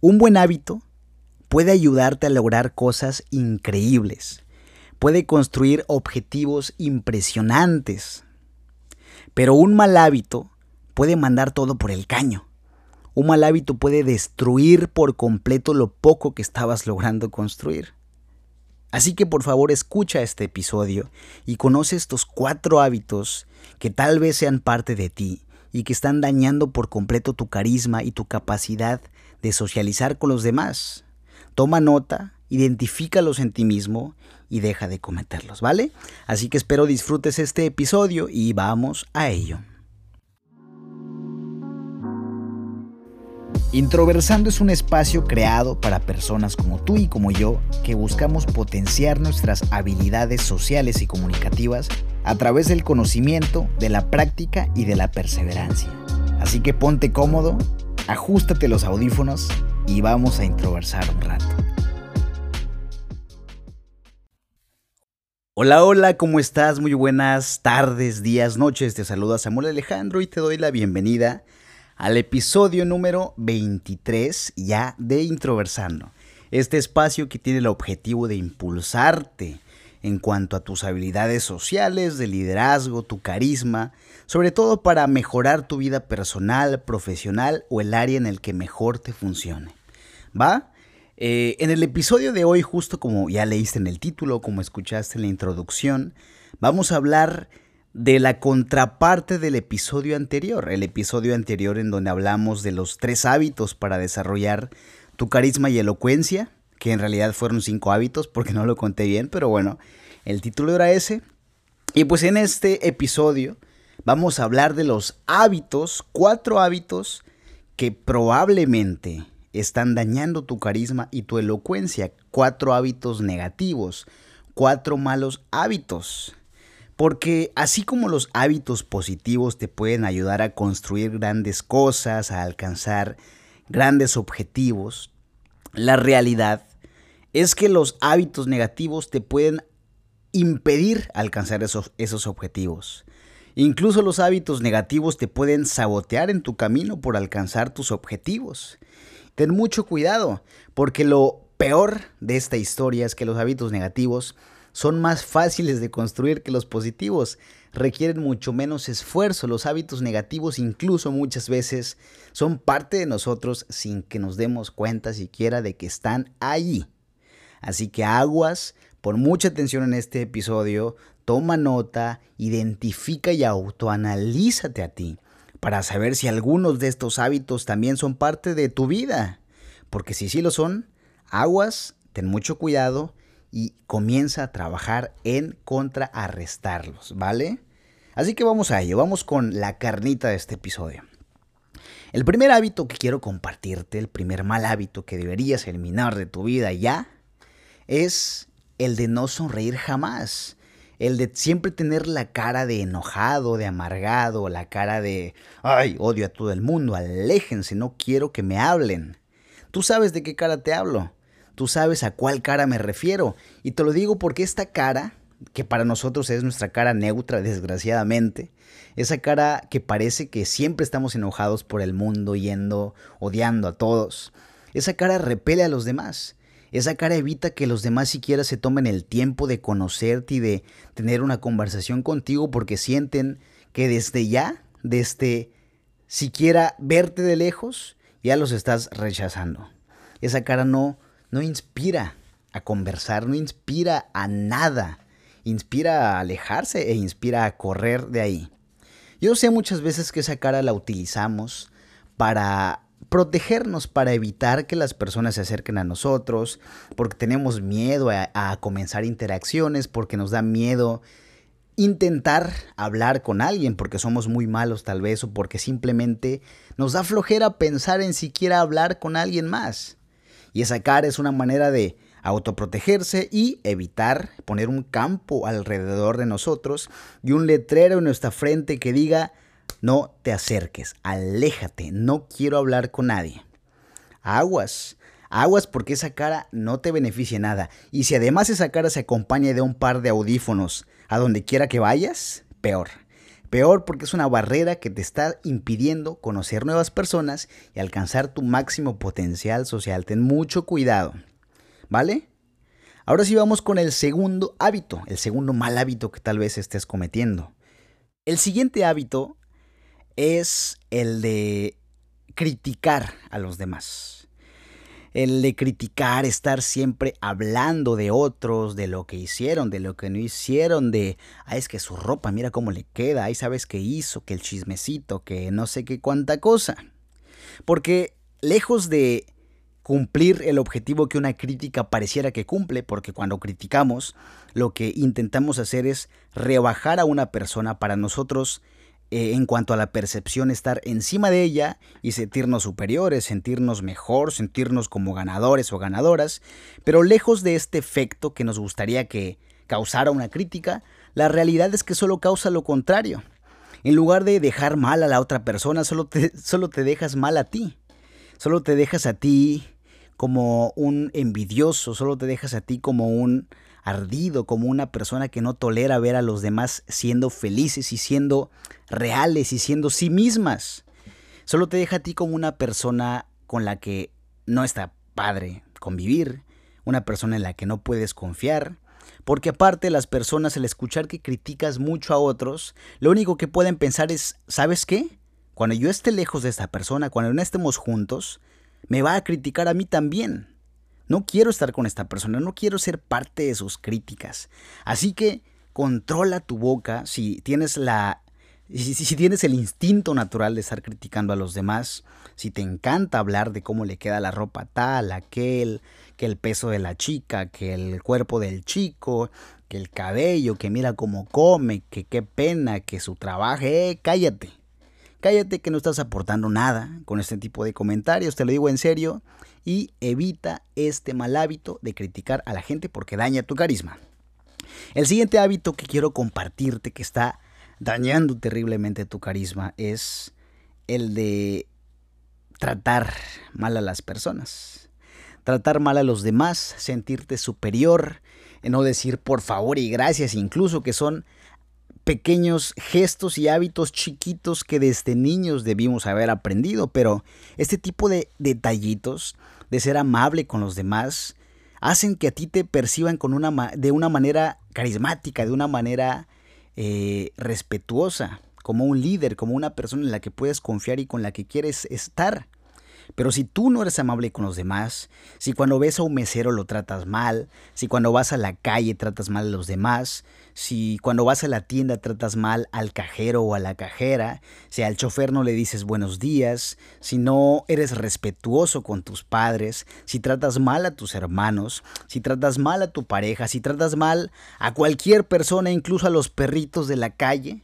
Un buen hábito puede ayudarte a lograr cosas increíbles, puede construir objetivos impresionantes, pero un mal hábito puede mandar todo por el caño. Un mal hábito puede destruir por completo lo poco que estabas logrando construir. Así que por favor escucha este episodio y conoce estos cuatro hábitos que tal vez sean parte de ti y que están dañando por completo tu carisma y tu capacidad de socializar con los demás. Toma nota, identifícalos en ti mismo y deja de cometerlos, ¿vale? Así que espero disfrutes este episodio y vamos a ello. Introversando es un espacio creado para personas como tú y como yo que buscamos potenciar nuestras habilidades sociales y comunicativas a través del conocimiento, de la práctica y de la perseverancia. Así que ponte cómodo, ajustate los audífonos y vamos a introversar un rato. Hola, hola, ¿cómo estás? Muy buenas tardes, días, noches. Te saluda Samuel Alejandro y te doy la bienvenida al episodio número 23 ya de Introversando. Este espacio que tiene el objetivo de impulsarte en cuanto a tus habilidades sociales, de liderazgo, tu carisma, sobre todo para mejorar tu vida personal, profesional o el área en el que mejor te funcione. ¿Va? Eh, en el episodio de hoy, justo como ya leíste en el título, como escuchaste en la introducción, vamos a hablar de la contraparte del episodio anterior, el episodio anterior en donde hablamos de los tres hábitos para desarrollar tu carisma y elocuencia, que en realidad fueron cinco hábitos porque no lo conté bien, pero bueno, el título era ese. Y pues en este episodio vamos a hablar de los hábitos, cuatro hábitos que probablemente están dañando tu carisma y tu elocuencia, cuatro hábitos negativos, cuatro malos hábitos. Porque así como los hábitos positivos te pueden ayudar a construir grandes cosas, a alcanzar grandes objetivos, la realidad es que los hábitos negativos te pueden impedir alcanzar esos, esos objetivos. Incluso los hábitos negativos te pueden sabotear en tu camino por alcanzar tus objetivos. Ten mucho cuidado, porque lo peor de esta historia es que los hábitos negativos son más fáciles de construir que los positivos, requieren mucho menos esfuerzo. Los hábitos negativos incluso muchas veces son parte de nosotros sin que nos demos cuenta siquiera de que están allí. Así que aguas, por mucha atención en este episodio, toma nota, identifica y autoanalízate a ti para saber si algunos de estos hábitos también son parte de tu vida. Porque si sí lo son, aguas, ten mucho cuidado y comienza a trabajar en contraarrestarlos, ¿vale? Así que vamos a ello, vamos con la carnita de este episodio. El primer hábito que quiero compartirte, el primer mal hábito que deberías eliminar de tu vida ya, es el de no sonreír jamás. El de siempre tener la cara de enojado, de amargado, la cara de, ay, odio a todo el mundo, aléjense, no quiero que me hablen. Tú sabes de qué cara te hablo. Tú sabes a cuál cara me refiero. Y te lo digo porque esta cara, que para nosotros es nuestra cara neutra, desgraciadamente, esa cara que parece que siempre estamos enojados por el mundo, yendo, odiando a todos, esa cara repele a los demás. Esa cara evita que los demás siquiera se tomen el tiempo de conocerte y de tener una conversación contigo porque sienten que desde ya, desde siquiera verte de lejos, ya los estás rechazando. Esa cara no no inspira a conversar, no inspira a nada. Inspira a alejarse e inspira a correr de ahí. Yo sé muchas veces que esa cara la utilizamos para protegernos, para evitar que las personas se acerquen a nosotros, porque tenemos miedo a, a, comenzar interacciones, porque nos da miedo intentar hablar con alguien, porque somos muy malos tal vez, o porque simplemente nos da flojera pensar en siquiera hablar con alguien más. Y esa cara es una manera de autoprotegerse y evitar poner un campo alrededor de nosotros y un letrero en nuestra frente que diga no te acerques, aléjate, no quiero hablar con nadie. Aguas, aguas porque esa cara no te beneficia nada. Y si además esa cara se acompaña de un par de audífonos a donde quiera que vayas, peor. Peor porque es una barrera que te está impidiendo conocer nuevas personas y alcanzar tu máximo potencial social. Ten mucho cuidado. ¿Vale? Ahora sí vamos con el segundo hábito, el segundo mal hábito que tal vez estés cometiendo. El siguiente hábito es el de criticar a los demás el de criticar, estar siempre hablando de otros, de lo que hicieron, de lo que no hicieron, de, ah, es que su ropa, mira cómo le queda, ahí sabes qué hizo, que el chismecito, que no sé qué cuánta cosa. Porque lejos de cumplir el objetivo que una crítica pareciera que cumple, porque cuando criticamos, lo que intentamos hacer es rebajar a una persona para nosotros eh, en cuanto a la percepción, estar encima de ella y sentirnos superiores, sentirnos mejor, sentirnos como ganadores o ganadoras, pero lejos de este efecto que nos gustaría que causara una crítica, la realidad es que solo causa lo contrario. En lugar de dejar mal a la otra persona, solo te, solo te dejas mal a ti. Solo te dejas a ti como un envidioso, solo te dejas a ti como un ardido, como una persona que no tolera ver a los demás siendo felices y siendo reales y siendo sí mismas. Solo te deja a ti como una persona con la que no está padre convivir, una persona en la que no puedes confiar, porque aparte las personas al escuchar que criticas mucho a otros, lo único que pueden pensar es, ¿sabes qué? Cuando yo esté lejos de esta persona, cuando no estemos juntos, me va a criticar a mí también. No quiero estar con esta persona, no quiero ser parte de sus críticas. Así que controla tu boca si tienes la si, tienes el instinto natural de estar criticando a los demás, si te encanta hablar de cómo le queda la ropa tal, aquel, que el peso de la chica, que el cuerpo del chico, que el cabello, que mira cómo come, que qué pena, que su trabajo, eh, cállate. Cállate que no estás aportando nada con este tipo de comentarios, te lo digo en serio, y evita este mal hábito de criticar a la gente porque daña tu carisma. El siguiente hábito que quiero compartirte que está dañando terriblemente tu carisma es el de tratar mal a las personas. Tratar mal a los demás, sentirte superior, no decir por favor y gracias, incluso que son pequeños gestos y hábitos chiquitos que desde niños debimos haber aprendido, pero este tipo de detallitos, de ser amable con los demás, hacen que a ti te perciban con una, de una manera carismática, de una manera eh, respetuosa, como un líder, como una persona en la que puedes confiar y con la que quieres estar. Pero si tú no eres amable con los demás, si cuando ves a un mesero lo tratas mal, si cuando vas a la calle tratas mal a los demás, si cuando vas a la tienda tratas mal al cajero o a la cajera, si al chofer no le dices buenos días, si no eres respetuoso con tus padres, si tratas mal a tus hermanos, si tratas mal a tu pareja, si tratas mal a cualquier persona, incluso a los perritos de la calle,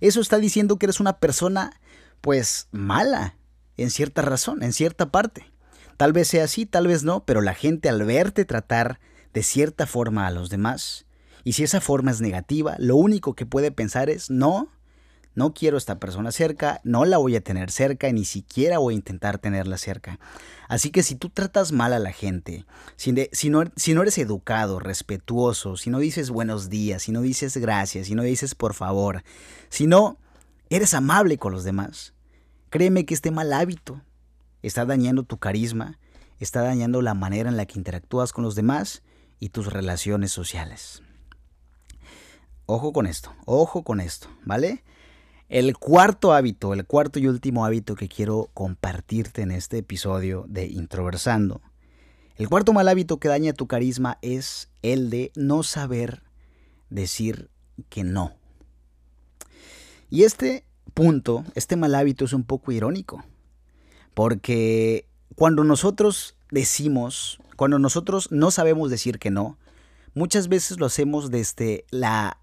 eso está diciendo que eres una persona pues mala, en cierta razón, en cierta parte. Tal vez sea así, tal vez no, pero la gente al verte tratar de cierta forma a los demás, y si esa forma es negativa, lo único que puede pensar es, no, no quiero a esta persona cerca, no la voy a tener cerca, ni siquiera voy a intentar tenerla cerca. Así que si tú tratas mal a la gente, si, si, no, si no eres educado, respetuoso, si no dices buenos días, si no dices gracias, si no dices por favor, si no eres amable con los demás, Créeme que este mal hábito está dañando tu carisma, está dañando la manera en la que interactúas con los demás y tus relaciones sociales. Ojo con esto, ojo con esto, ¿vale? El cuarto hábito, el cuarto y último hábito que quiero compartirte en este episodio de Introversando. El cuarto mal hábito que daña tu carisma es el de no saber decir que no. Y este punto, este mal hábito es un poco irónico, porque cuando nosotros decimos, cuando nosotros no sabemos decir que no, muchas veces lo hacemos desde la,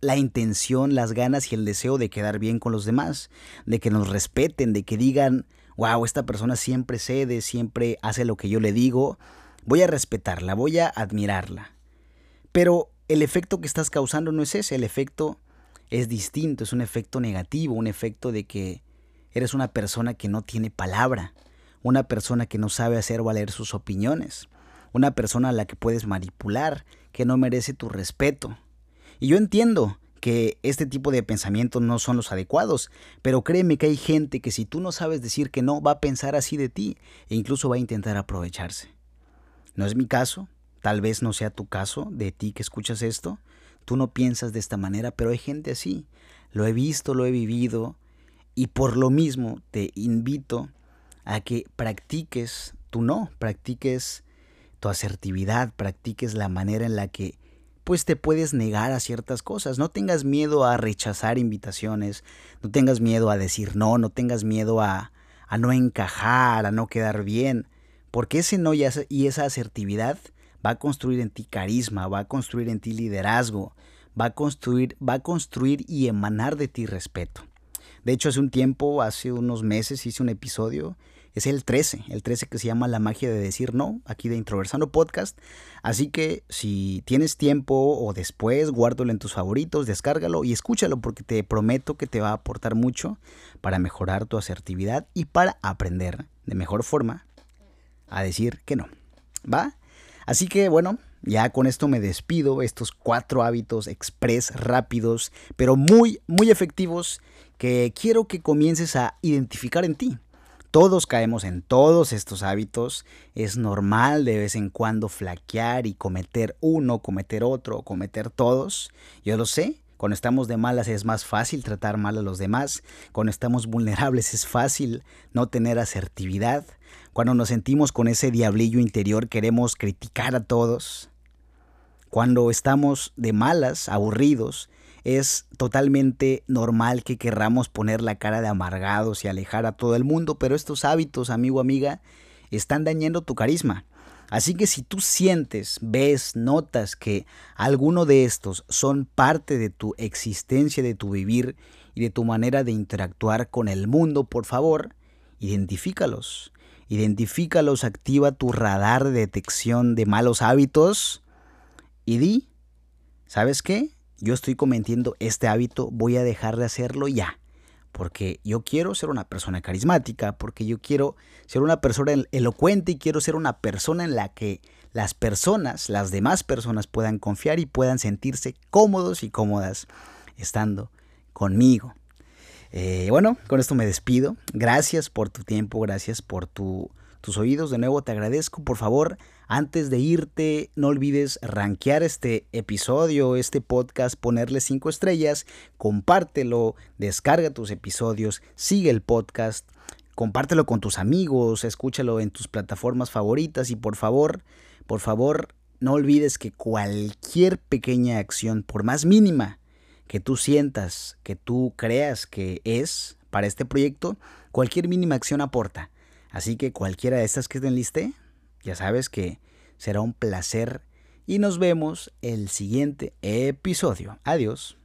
la intención, las ganas y el deseo de quedar bien con los demás, de que nos respeten, de que digan, wow, esta persona siempre cede, siempre hace lo que yo le digo, voy a respetarla, voy a admirarla. Pero el efecto que estás causando no es ese, el efecto es distinto, es un efecto negativo, un efecto de que eres una persona que no tiene palabra, una persona que no sabe hacer valer sus opiniones, una persona a la que puedes manipular, que no merece tu respeto. Y yo entiendo que este tipo de pensamientos no son los adecuados, pero créeme que hay gente que si tú no sabes decir que no, va a pensar así de ti e incluso va a intentar aprovecharse. No es mi caso, tal vez no sea tu caso de ti que escuchas esto, tú no piensas de esta manera, pero hay gente así. Lo he visto, lo he vivido y por lo mismo te invito a que practiques tu no, practiques tu asertividad, practiques la manera en la que pues te puedes negar a ciertas cosas. No tengas miedo a rechazar invitaciones, no tengas miedo a decir no, no tengas miedo a, a no encajar, a no quedar bien, porque ese no y esa asertividad va a construir en ti carisma, va a construir en ti liderazgo, va a construir, va a construir y emanar de ti respeto. De hecho, hace un tiempo, hace unos meses, hice un episodio es el 13, el 13 que se llama La magia de decir no, aquí de Introversando Podcast. Así que si tienes tiempo o después, guárdalo en tus favoritos, descárgalo y escúchalo porque te prometo que te va a aportar mucho para mejorar tu asertividad y para aprender de mejor forma a decir que no. ¿Va? Así que bueno, ya con esto me despido, estos cuatro hábitos express, rápidos, pero muy, muy efectivos que quiero que comiences a identificar en ti. Todos caemos en todos estos hábitos. Es normal de vez en cuando flaquear y cometer uno, cometer otro, cometer todos. Yo lo sé. Cuando estamos de malas es más fácil tratar mal a los demás. Cuando estamos vulnerables es fácil no tener asertividad. Cuando nos sentimos con ese diablillo interior queremos criticar a todos. Cuando estamos de malas, aburridos, es totalmente normal que querramos poner la cara de amargados y alejar a todo el mundo, pero estos hábitos, amigo, amiga, están dañando tu carisma. Así que si tú sientes, ves, notas que alguno de estos son parte de tu existencia, de tu vivir y de tu manera de interactuar con el mundo, por favor, identifícalos. Identifícalos, activa tu radar de detección de malos hábitos y di, ¿sabes qué? yo estoy cometiendo este hábito, voy a dejar de hacerlo ya. Porque yo quiero ser una persona carismática, porque yo quiero ser una persona elocuente y quiero ser una persona en la que las personas, las demás personas puedan confiar y puedan sentirse cómodos y cómodas estando conmigo. Eh, bueno, con esto me despido. Gracias por tu tiempo, gracias por tu tus oídos. De nuevo te agradezco. Por favor, antes de irte, no olvides rankear este episodio, este podcast, ponerle cinco estrellas, compártelo, descarga tus episodios, sigue el podcast, compártelo con tus amigos, escúchalo en tus plataformas favoritas y por favor, por favor, no olvides que cualquier pequeña acción, por más mínima que tú sientas, que tú creas que es para este proyecto, cualquier mínima acción aporta. Así que cualquiera de estas que estén liste, ya sabes que será un placer y nos vemos el siguiente episodio. Adiós.